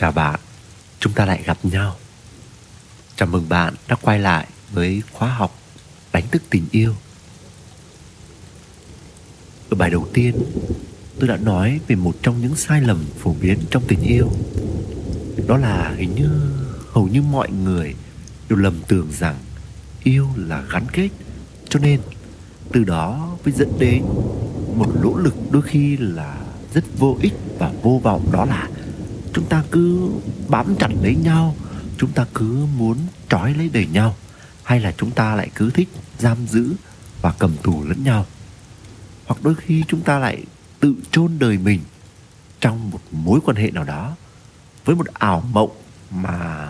Chào bạn, chúng ta lại gặp nhau. Chào mừng bạn đã quay lại với khóa học đánh thức tình yêu. Ở bài đầu tiên, tôi đã nói về một trong những sai lầm phổ biến trong tình yêu. Đó là hình như hầu như mọi người đều lầm tưởng rằng yêu là gắn kết, cho nên từ đó mới dẫn đến một nỗ lực đôi khi là rất vô ích và vô vọng đó là chúng ta cứ bám chặt lấy nhau, chúng ta cứ muốn trói lấy đầy nhau, hay là chúng ta lại cứ thích giam giữ và cầm tù lẫn nhau? Hoặc đôi khi chúng ta lại tự chôn đời mình trong một mối quan hệ nào đó với một ảo mộng mà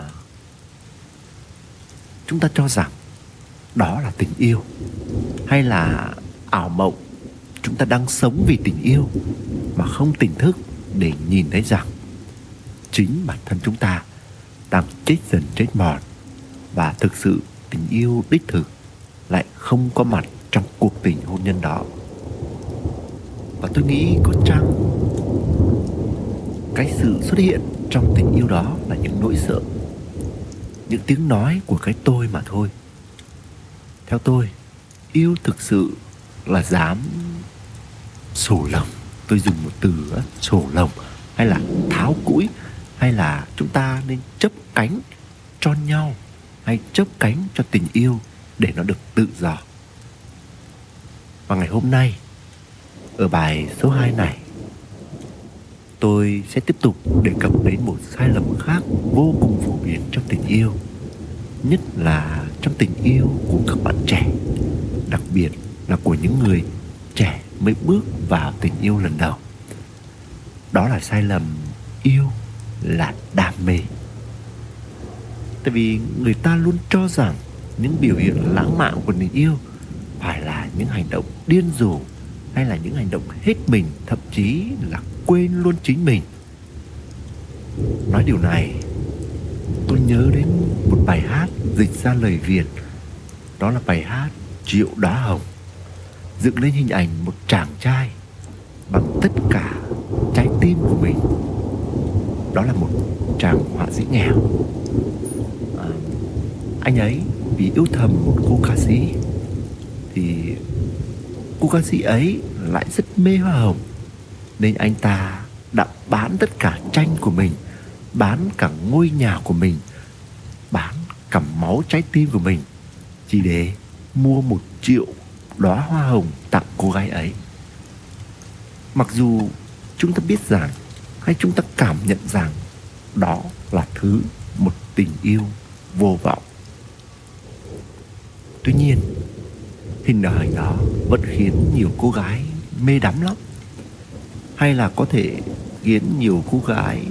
chúng ta cho rằng đó là tình yêu, hay là ảo mộng chúng ta đang sống vì tình yêu mà không tỉnh thức để nhìn thấy rằng chính bản thân chúng ta, đang chết dần chết mòn và thực sự tình yêu đích thực lại không có mặt trong cuộc tình hôn nhân đó. Và tôi nghĩ có chăng cái sự xuất hiện trong tình yêu đó là những nỗi sợ, những tiếng nói của cái tôi mà thôi. Theo tôi, yêu thực sự là dám sổ lồng tôi dùng một từ sổ lồng hay là tháo cũi hay là chúng ta nên chấp cánh cho nhau hay chấp cánh cho tình yêu để nó được tự do? Và ngày hôm nay, ở bài số 2 này, tôi sẽ tiếp tục đề cập đến một sai lầm khác vô cùng phổ biến trong tình yêu, nhất là trong tình yêu của các bạn trẻ, đặc biệt là của những người trẻ mới bước vào tình yêu lần đầu. Đó là sai lầm yêu là đam mê. Tại vì người ta luôn cho rằng những biểu hiện lãng mạn của tình yêu phải là những hành động điên rồ hay là những hành động hết mình, thậm chí là quên luôn chính mình. Nói điều này, tôi nhớ đến một bài hát dịch ra lời việt. Đó là bài hát triệu đóa hồng, dựng lên hình ảnh một chàng trai bằng tất cả trái tim của mình đó là một chàng họa sĩ nghèo. À, anh ấy vì yêu thầm một cô ca sĩ thì cô ca sĩ ấy lại rất mê hoa hồng nên anh ta đã bán tất cả tranh của mình bán cả ngôi nhà của mình bán cả máu trái tim của mình chỉ để mua một triệu đóa hoa hồng tặng cô gái ấy. Mặc dù chúng ta biết rằng hay chúng ta cảm nhận rằng đó là thứ một tình yêu vô vọng? Tuy nhiên, hình ảnh đó vẫn khiến nhiều cô gái mê đắm lắm. Hay là có thể khiến nhiều cô gái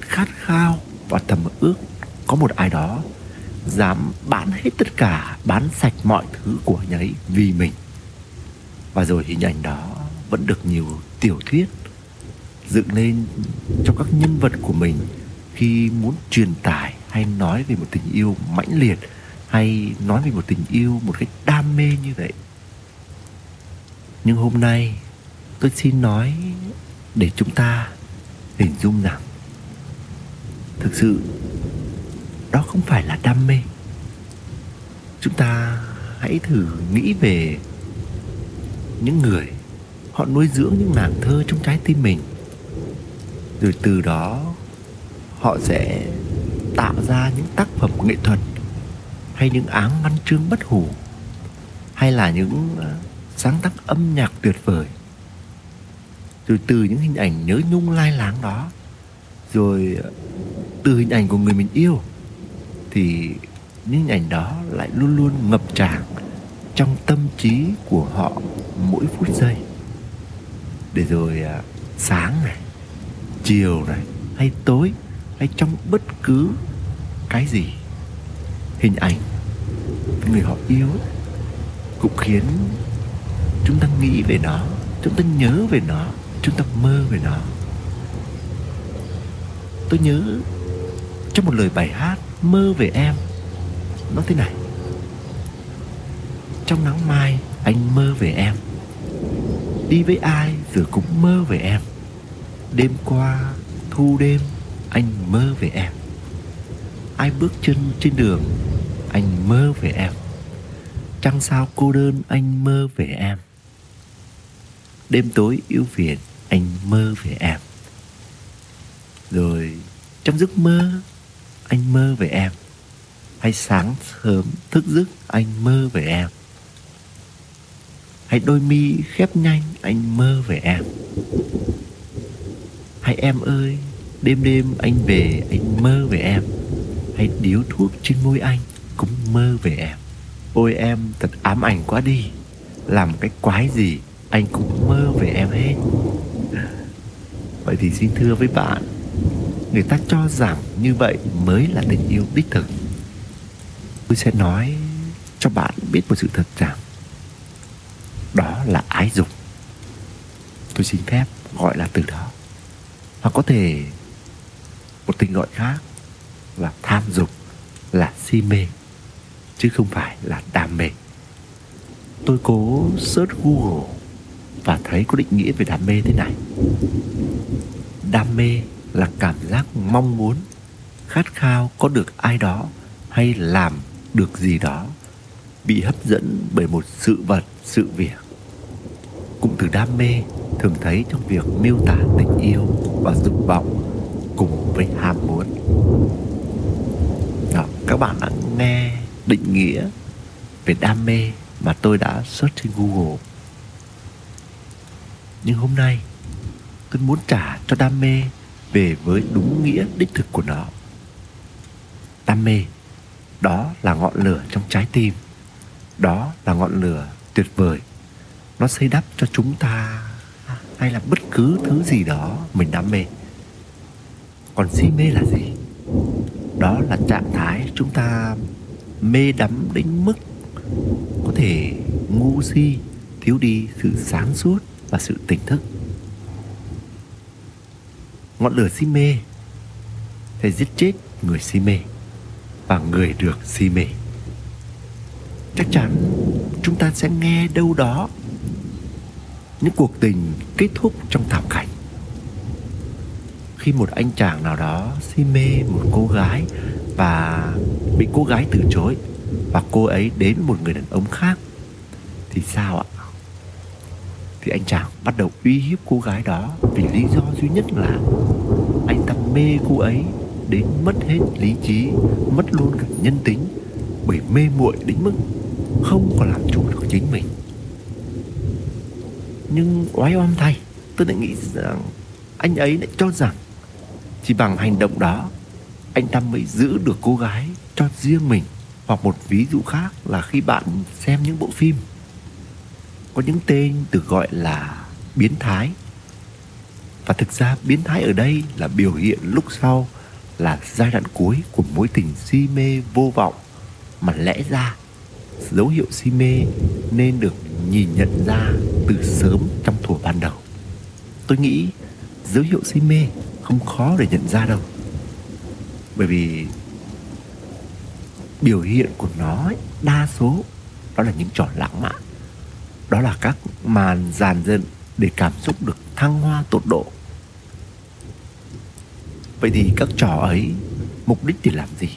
khát khao và thầm ước có một ai đó dám bán hết tất cả, bán sạch mọi thứ của anh ấy vì mình? Và rồi hình ảnh đó vẫn được nhiều tiểu thuyết dựng lên cho các nhân vật của mình khi muốn truyền tải hay nói về một tình yêu mãnh liệt hay nói về một tình yêu một cách đam mê như vậy. Nhưng hôm nay, tôi xin nói để chúng ta hình dung rằng thực sự, đó không phải là đam mê. Chúng ta hãy thử nghĩ về những người họ nuôi dưỡng những mảng thơ trong trái tim mình rồi từ đó, họ sẽ tạo ra những tác phẩm nghệ thuật hay những áng văn chương bất hủ hay là những ờ, sáng tác âm nhạc tuyệt vời. Rồi từ những hình ảnh nhớ nhung lai láng đó, rồi ờ, từ hình ảnh của người mình yêu thì những hình ảnh đó lại luôn luôn ngập tràn trong tâm trí của họ mỗi phút giây. Để rồi ờ, sáng này chiều này, hay tối, hay trong bất cứ cái gì. Hình ảnh người họ yêu cũng khiến chúng ta nghĩ về nó, chúng ta nhớ về nó, chúng ta mơ về nó. Tôi nhớ trong một lời bài hát mơ về em, nó thế này. Trong nắng mai anh mơ về em, đi với ai rồi cũng mơ về em đêm qua, thu đêm, anh mơ về em. Ai bước chân trên đường, anh mơ về em. Trăng sao cô đơn, anh mơ về em. Đêm tối yêu phiền, anh mơ về em. Rồi, trong giấc mơ, anh mơ về em. Hay sáng sớm thức giấc, anh mơ về em. Hay đôi mi khép nhanh, anh mơ về em hay em ơi, đêm đêm anh về, anh mơ về em. Hay điếu thuốc trên môi anh cũng mơ về em. Ôi em thật ám ảnh quá đi. Làm cái quái gì, anh cũng mơ về em hết. Vậy thì xin thưa với bạn, người ta cho rằng như vậy mới là tình yêu đích thực. Tôi sẽ nói cho bạn biết một sự thật rằng, đó là ái dục. Tôi xin phép gọi là từ đó hoặc có thể một tên gọi khác là tham dục, là si mê, chứ không phải là đam mê. Tôi cố search google và thấy có định nghĩa về đam mê thế này. Đam mê là cảm giác mong muốn, khát khao có được ai đó hay làm được gì đó, bị hấp dẫn bởi một sự vật, sự việc. Cụm từ đam mê thường thấy trong việc miêu tả tình yêu và dục vọng cùng với ham muốn. Đó, các bạn đã nghe định nghĩa về đam mê mà tôi đã search trên google. Nhưng hôm nay tôi muốn trả cho đam mê về với đúng nghĩa đích thực của nó. Đam mê đó là ngọn lửa trong trái tim. Đó là ngọn lửa tuyệt vời. Nó xây đắp cho chúng ta hay là bất cứ thứ gì đó mình đam mê. Còn si mê là gì? Đó là trạng thái chúng ta mê đắm đến mức có thể ngu si, thiếu đi sự sáng suốt và sự tỉnh thức. Ngọn lửa si mê sẽ giết chết người si mê và người được si mê. Chắc chắn chúng ta sẽ nghe đâu đó những cuộc tình kết thúc trong thảm cảnh. Khi một anh chàng nào đó si mê một cô gái và bị cô gái từ chối và cô ấy đến một người đàn ông khác, thì sao ạ? Thì anh chàng bắt đầu uy hiếp cô gái đó vì lý do duy nhất là anh ta mê cô ấy đến mất hết lý trí, mất luôn cả nhân tính, bởi mê muội đến mức không còn làm chủ được chính mình nhưng oái oăm thay, tôi lại nghĩ rằng anh ấy lại cho rằng chỉ bằng hành động đó, anh ta mới giữ được cô gái cho riêng mình. Hoặc một ví dụ khác là khi bạn xem những bộ phim, có những tên được gọi là biến thái. Và thực ra biến thái ở đây là biểu hiện lúc sau là giai đoạn cuối của mối tình si mê vô vọng. Mà lẽ ra, dấu hiệu si mê nên được nhìn nhận ra từ sớm trong thuở ban đầu. Tôi nghĩ dấu hiệu si mê không khó để nhận ra đâu. Bởi vì biểu hiện của nó ấy, đa số đó là những trò lãng mạn. Đó là các màn dàn dựng để cảm xúc được thăng hoa tột độ. Vậy thì các trò ấy mục đích để làm gì?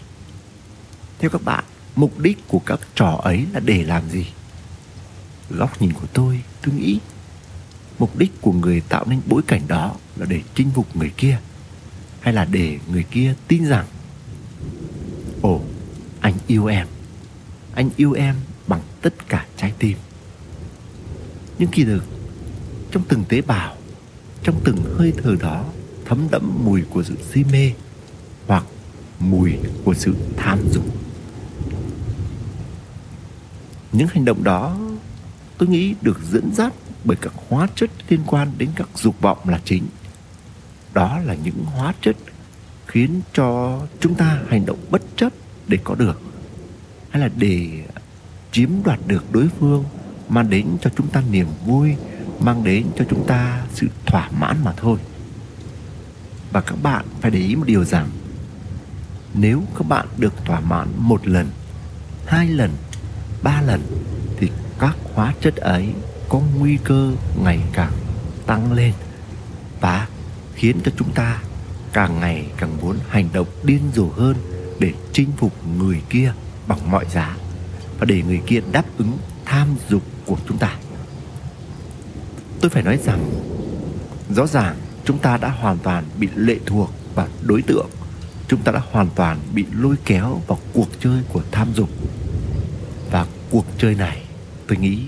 Theo các bạn mục đích của các trò ấy là để làm gì? Góc nhìn của tôi tôi nghĩ mục đích của người tạo nên bối cảnh đó là để chinh phục người kia, hay là để người kia tin rằng, ồ, anh yêu em. Anh yêu em bằng tất cả trái tim. Nhưng kỳ thực trong từng tế bào, trong từng hơi thở đó thấm đẫm mùi của sự si mê hoặc mùi của sự tham dục. Những hành động đó tôi nghĩ được dẫn dắt bởi các hóa chất liên quan đến các dục vọng là chính. Đó là những hóa chất khiến cho chúng ta hành động bất chấp để có được, hay là để chiếm đoạt được đối phương, mang đến cho chúng ta niềm vui, mang đến cho chúng ta sự thỏa mãn mà thôi. Và các bạn phải để ý một điều rằng, nếu các bạn được thỏa mãn một lần, hai lần, ba lần các hóa chất ấy có nguy cơ ngày càng tăng lên và khiến cho chúng ta càng ngày càng muốn hành động điên rồ hơn để chinh phục người kia bằng mọi giá và để người kia đáp ứng tham dục của chúng ta. Tôi phải nói rằng, rõ ràng chúng ta đã hoàn toàn bị lệ thuộc vào đối tượng, chúng ta đã hoàn toàn bị lôi kéo vào cuộc chơi của tham dục. Và cuộc chơi này tôi nghĩ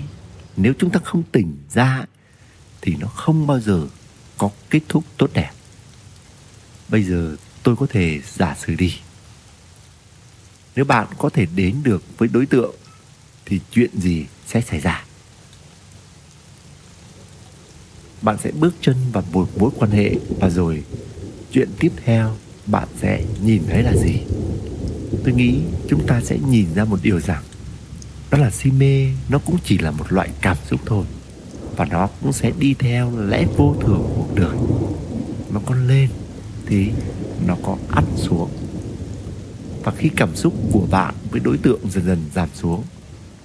nếu chúng ta không tỉnh ra thì nó không bao giờ có kết thúc tốt đẹp. Bây giờ tôi có thể giả sử đi. Nếu bạn có thể đến được với đối tượng thì chuyện gì sẽ xảy ra? Bạn sẽ bước chân vào một mối quan hệ và rồi chuyện tiếp theo bạn sẽ nhìn thấy là gì? Tôi nghĩ chúng ta sẽ nhìn ra một điều rằng đó là si mê, nó cũng chỉ là một loại cảm xúc thôi. Và nó cũng sẽ đi theo lẽ vô thường của cuộc đời. Nó có lên thì nó có ăn xuống. Và khi cảm xúc của bạn với đối tượng dần dần giảm xuống,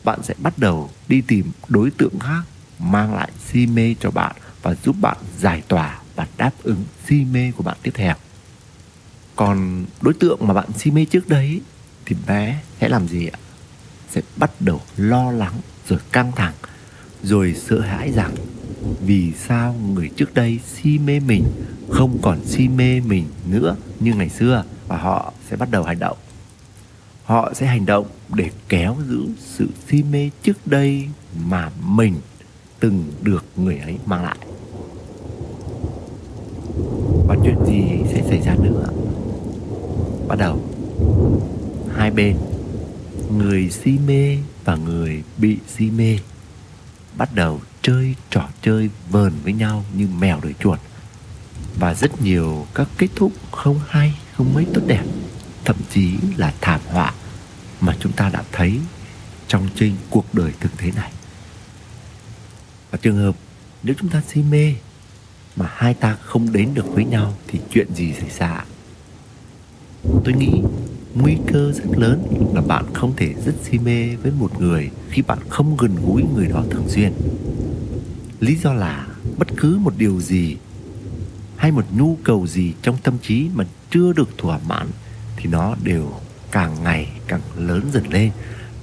bạn sẽ bắt đầu đi tìm đối tượng khác mang lại si mê cho bạn và giúp bạn giải tỏa và đáp ứng si mê của bạn tiếp theo. Còn đối tượng mà bạn si mê trước đấy thì bé sẽ làm gì ạ? Sẽ bắt đầu lo lắng rồi căng thẳng, rồi sợ hãi rằng vì sao người trước đây si mê mình, không còn si mê mình nữa như ngày xưa và họ sẽ bắt đầu hành động. Họ sẽ hành động để kéo giữ sự si mê trước đây mà mình từng được người ấy mang lại. Và chuyện gì sẽ xảy ra nữa? Bắt đầu. Hai bên người si mê và người bị si mê. Bắt đầu chơi trò chơi vờn với nhau như mèo đuổi chuột. Và rất nhiều các kết thúc không hay, không mấy tốt đẹp. Thậm chí là thảm họa mà chúng ta đã thấy trong trên cuộc đời thực thế này. Và trường hợp nếu chúng ta si mê mà hai ta không đến được với nhau thì chuyện gì xảy ra? Tôi nghĩ nguy cơ rất lớn là bạn không thể rất si mê với một người khi bạn không gần gũi người đó thường xuyên. Lý do là bất cứ một điều gì hay một nhu cầu gì trong tâm trí mà chưa được thỏa mãn thì nó đều càng ngày càng lớn dần lên,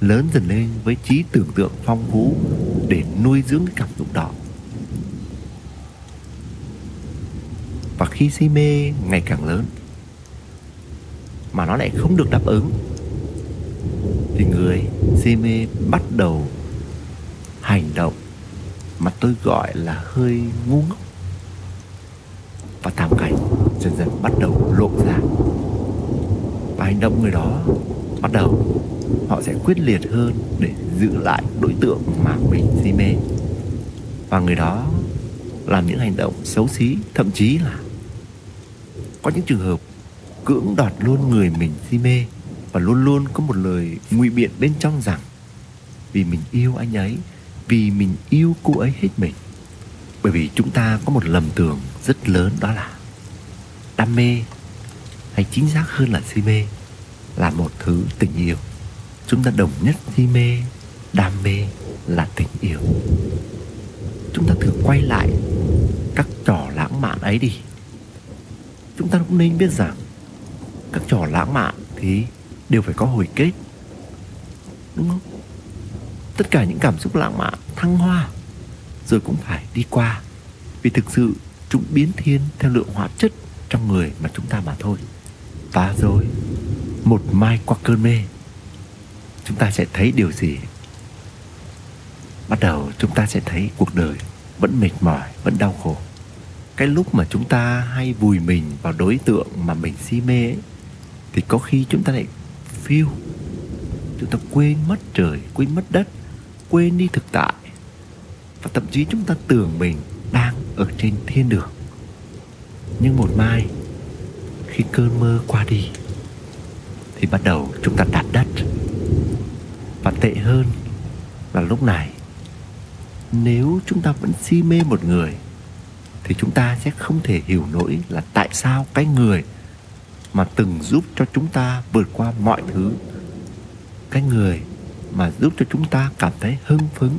lớn dần lên với trí tưởng tượng phong phú để nuôi dưỡng cái cảm xúc đó. Và khi si mê ngày càng lớn mà nó lại không được đáp ứng. Thì người si mê bắt đầu hành động mà tôi gọi là hơi ngu ngốc. Và thảm cảnh dần dần bắt đầu lộ ra. Và hành động người đó bắt đầu họ sẽ quyết liệt hơn để giữ lại đối tượng mà mình si mê và người đó làm những hành động xấu xí, thậm chí là có những trường hợp cưỡng đoạt luôn người mình si mê và luôn luôn có một lời ngụy biện bên trong rằng, vì mình yêu anh ấy, vì mình yêu cô ấy hết mình. Bởi vì chúng ta có một lầm tưởng rất lớn đó là đam mê hay chính xác hơn là si mê là một thứ tình yêu. Chúng ta đồng nhất si mê, đam mê là tình yêu. Chúng ta thử quay lại các trò lãng mạn ấy đi. Chúng ta cũng nên biết rằng các trò lãng mạn thì đều phải có hồi kết đúng không? Tất cả những cảm xúc lãng mạn thăng hoa rồi cũng phải đi qua vì thực sự chúng biến thiên theo lượng hóa chất trong người mà chúng ta mà thôi. Và rồi một mai qua cơn mê chúng ta sẽ thấy điều gì? Bắt đầu chúng ta sẽ thấy cuộc đời vẫn mệt mỏi vẫn đau khổ. Cái lúc mà chúng ta hay vùi mình vào đối tượng mà mình si mê ấy, thì có khi chúng ta lại phiêu. Chúng ta quên mất trời, quên mất đất, quên đi thực tại. Và thậm chí chúng ta tưởng mình đang ở trên thiên đường. Nhưng một mai, khi cơn mơ qua đi, thì bắt đầu chúng ta đạp đất. Và tệ hơn là lúc này, nếu chúng ta vẫn si mê một người, thì chúng ta sẽ không thể hiểu nổi là tại sao cái người mà từng giúp cho chúng ta vượt qua mọi thứ. Cái người mà giúp cho chúng ta cảm thấy hưng phấn,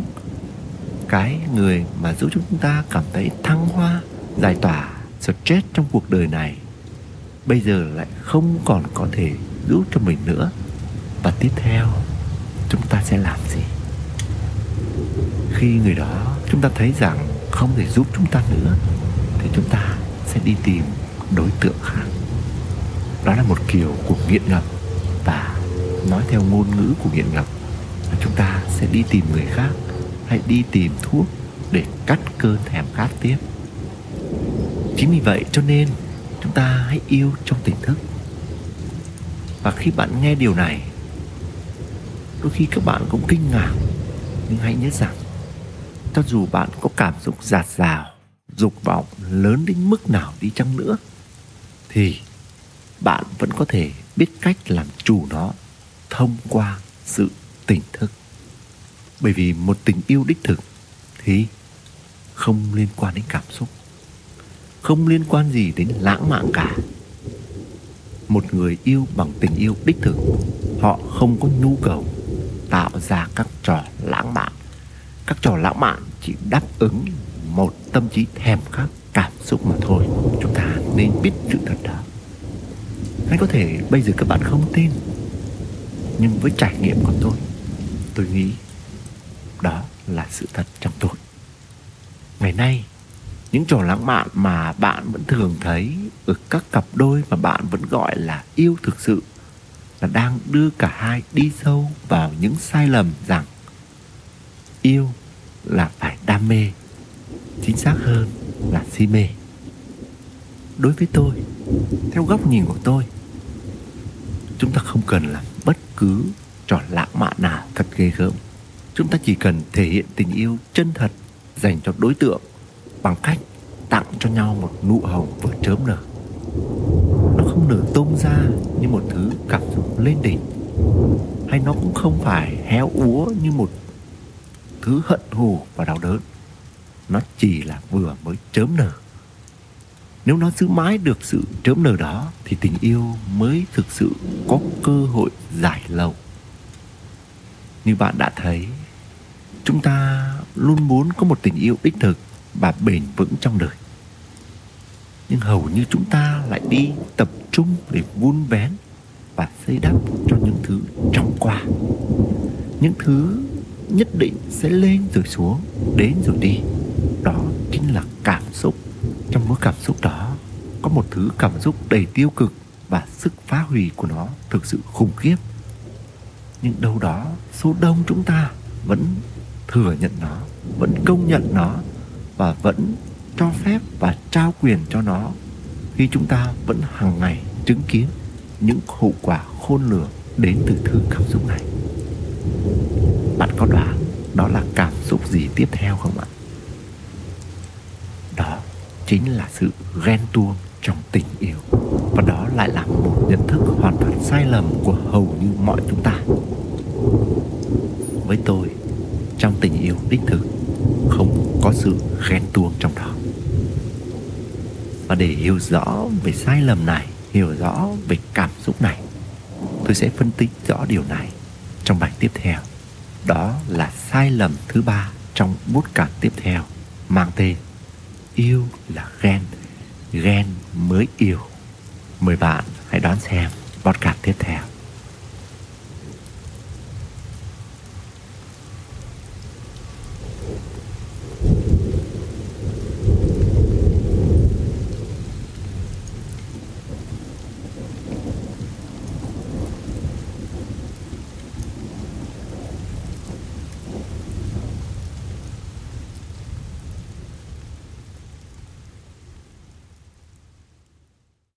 cái người mà giúp cho chúng ta cảm thấy thăng hoa, giải tỏa stress trong cuộc đời này, bây giờ lại không còn có thể giúp cho mình nữa. Và tiếp theo, chúng ta sẽ làm gì? Khi người đó chúng ta thấy rằng không thể giúp chúng ta nữa, thì chúng ta sẽ đi tìm đối tượng khác đó là một kiểu của nghiện ngập. Và nói theo ngôn ngữ của nghiện ngập là chúng ta sẽ đi tìm người khác hay đi tìm thuốc để cắt cơn thèm khát tiếp. Chính vì vậy cho nên chúng ta hãy yêu trong tỉnh thức. Và khi bạn nghe điều này, đôi khi các bạn cũng kinh ngạc, nhưng hãy nhớ rằng, cho dù bạn có cảm xúc giạt rào, dục vọng lớn đến mức nào đi chăng nữa, thì bạn vẫn có thể biết cách làm chủ nó thông qua sự tỉnh thức. Bởi vì một tình yêu đích thực thì không liên quan đến cảm xúc, không liên quan gì đến lãng mạn cả. Một người yêu bằng tình yêu đích thực, họ không có nhu cầu tạo ra các trò lãng mạn. Các trò lãng mạn chỉ đáp ứng một tâm trí thèm khát, cảm xúc mà thôi. Chúng ta nên biết sự thật đó hay có thể bây giờ các bạn không tin, nhưng với trải nghiệm của tôi tôi nghĩ đó là sự thật trong tôi. Ngày nay, những trò lãng mạn mà bạn vẫn thường thấy ở các cặp đôi mà bạn vẫn gọi là yêu thực sự là đang đưa cả hai đi sâu vào những sai lầm rằng yêu là phải đam mê, chính xác hơn là si mê. Đối với tôi, theo góc nhìn của tôi chúng ta không cần làm bất cứ trò lãng mạn nào thật ghê gớm. Chúng ta chỉ cần thể hiện tình yêu chân thật dành cho đối tượng bằng cách tặng cho nhau một nụ hồng vừa chớm nở. Nó không nở tung ra như một thứ cảm xúc lên đỉnh, hay nó cũng không phải héo úa như một thứ hận thù và đau đớn. Nó chỉ là vừa mới chớm nở nếu nó giữ mãi được sự trớm nở đó, thì tình yêu mới thực sự có cơ hội dài lâu. Như bạn đã thấy, chúng ta luôn muốn có một tình yêu đích thực và bền vững trong đời. Nhưng hầu như chúng ta lại đi tập trung để vun vén và xây đắp cho những thứ trong qua. Những thứ nhất định sẽ lên rồi xuống, đến rồi đi. Đó chính là cảm xúc. Trong mỗi cảm xúc đó, có một thứ cảm xúc đầy tiêu cực và sức phá hủy của nó thực sự khủng khiếp. Nhưng đâu đó, số đông chúng ta vẫn thừa nhận nó, vẫn công nhận nó và vẫn cho phép và trao quyền cho nó khi chúng ta vẫn hàng ngày chứng kiến những hậu quả khôn lường đến từ thứ cảm xúc này. Bạn có đoán đó là cảm xúc gì tiếp theo không ạ? Chính là sự ghen tuông trong tình yêu. Và đó lại là một nhận thức hoàn toàn sai lầm của hầu như mọi chúng ta. Với tôi, trong tình yêu đích thực, không có sự ghen tuông trong đó. Và để hiểu rõ về sai lầm này, hiểu rõ về cảm xúc này, tôi sẽ phân tích rõ điều này trong bài tiếp theo. Đó là sai lầm thứ ba trong bút cảm tiếp theo, mang tên yêu là ghen. Ghen mới yêu. Mời bạn hãy đón xem podcast tiếp theo.